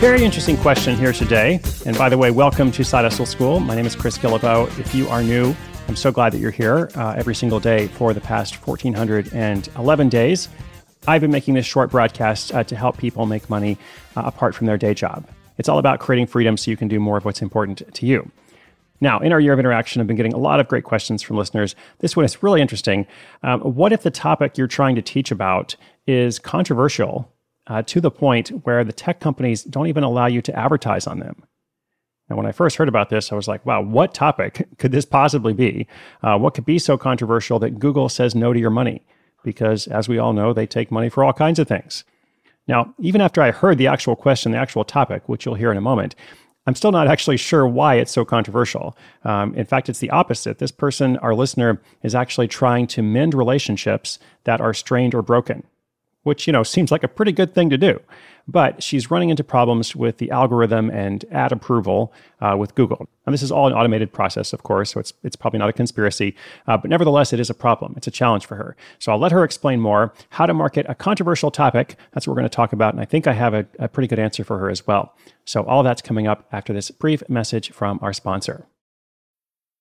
Very interesting question here today. And by the way, welcome to Side Hustle School. My name is Chris Guillebeau. If you are new, I'm so glad that you're here uh, every single day for the past 1,411 days. I've been making this short broadcast uh, to help people make money uh, apart from their day job. It's all about creating freedom so you can do more of what's important to you. Now, in our year of interaction, I've been getting a lot of great questions from listeners. This one is really interesting. Um, what if the topic you're trying to teach about is controversial uh, to the point where the tech companies don't even allow you to advertise on them. Now, when I first heard about this, I was like, wow, what topic could this possibly be? Uh, what could be so controversial that Google says no to your money? Because as we all know, they take money for all kinds of things. Now, even after I heard the actual question, the actual topic, which you'll hear in a moment, I'm still not actually sure why it's so controversial. Um, in fact, it's the opposite. This person, our listener, is actually trying to mend relationships that are strained or broken which, you know, seems like a pretty good thing to do. But she's running into problems with the algorithm and ad approval uh, with Google. And this is all an automated process, of course, so it's, it's probably not a conspiracy. Uh, but nevertheless, it is a problem. It's a challenge for her. So I'll let her explain more how to market a controversial topic. That's what we're going to talk about. And I think I have a, a pretty good answer for her as well. So all that's coming up after this brief message from our sponsor.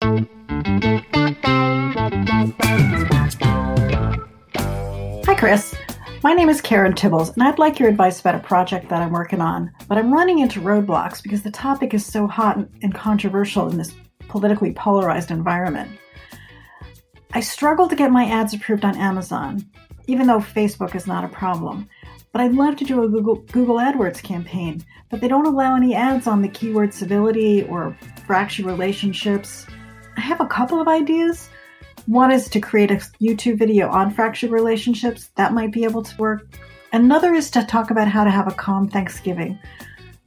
Hi, Chris. My name is Karen Tibbals, and I'd like your advice about a project that I'm working on. But I'm running into roadblocks because the topic is so hot and controversial in this politically polarized environment. I struggle to get my ads approved on Amazon, even though Facebook is not a problem. But I'd love to do a Google, Google AdWords campaign, but they don't allow any ads on the keyword civility or fractured relationships I have a couple of ideas. One is to create a YouTube video on fractured relationships. That might be able to work. Another is to talk about how to have a calm Thanksgiving.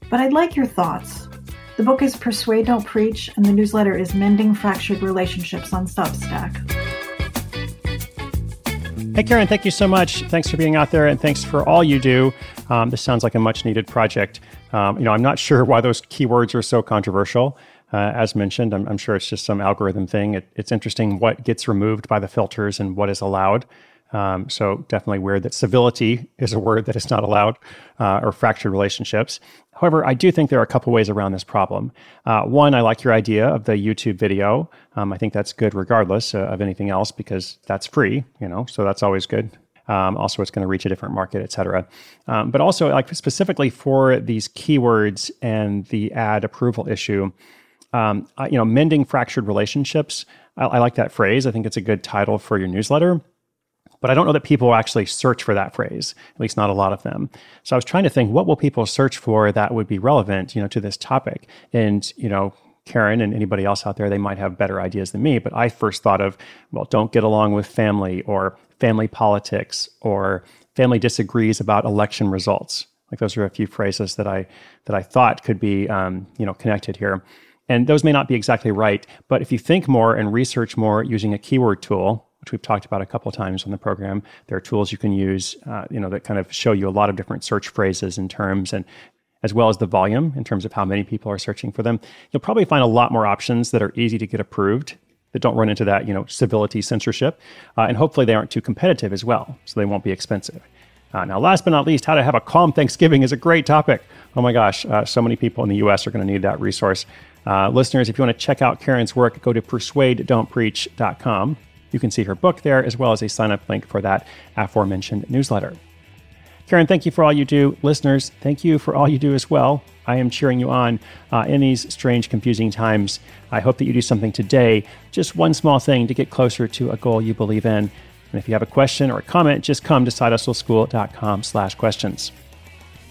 But I'd like your thoughts. The book is Persuade Don't Preach, and the newsletter is Mending Fractured Relationships on Substack. Hey, Karen, thank you so much. Thanks for being out there, and thanks for all you do. Um, this sounds like a much needed project. Um, you know, I'm not sure why those keywords are so controversial. Uh, as mentioned, I'm, I'm, sure it's just some algorithm thing. It, it's interesting what gets removed by the filters and what is allowed. Um, so definitely weird that civility is a word that is not allowed, uh, or fractured relationships. However, I do think there are a couple ways around this problem. Uh, one, I like your idea of the YouTube video. Um, I think that's good regardless uh, of anything else because that's free, you know, so that's always good. Um, also, it's going to reach a different market, et cetera. Um, but also, like specifically for these keywords and the ad approval issue, um, you know, mending fractured relationships. I, I like that phrase. I think it's a good title for your newsletter but I don't know that people actually search for that phrase, at least not a lot of them. So I was trying to think, what will people search for that would be relevant, you know, to this topic? And, you know, Karen and anybody else out there, they might have better ideas than me, but I first thought of, well, don't get along with family or family politics or family disagrees about election results. Like those are a few phrases that I that I thought could be, um, you know, connected here. And those may not be exactly right, but if you think more and research more using a keyword tool, which we've talked about a couple times on the program, there are tools you can use, uh, you know, that kind of show you a lot of different search phrases and terms, and as well as the volume in terms of how many people are searching for them. You'll probably find a lot more options that are easy to get approved that don't run into that, you know, civility censorship, uh, and hopefully they aren't too competitive as well, so they won't be expensive. Uh, now, last but not least, how to have a calm Thanksgiving is a great topic. Oh my gosh, uh, so many people in the U.S. are going to need that resource. Uh, listeners, if you want to check out Karen's work, go to persuadedon'tpreach.com. You can see her book there, as well as a sign up link for that aforementioned newsletter. Karen, thank you for all you do. Listeners, thank you for all you do as well. I am cheering you on uh, in these strange, confusing times. I hope that you do something today, just one small thing to get closer to a goal you believe in. And if you have a question or a comment, just come to sidehustleschool.com slash questions.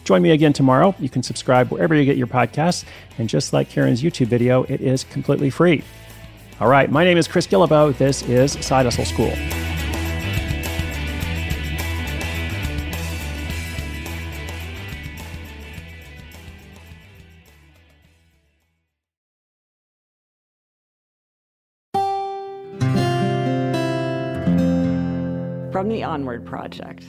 Join me again tomorrow. You can subscribe wherever you get your podcasts. And just like Karen's YouTube video, it is completely free. All right, my name is Chris Guillebeau. This is Side Hustle School. From the Onward Project.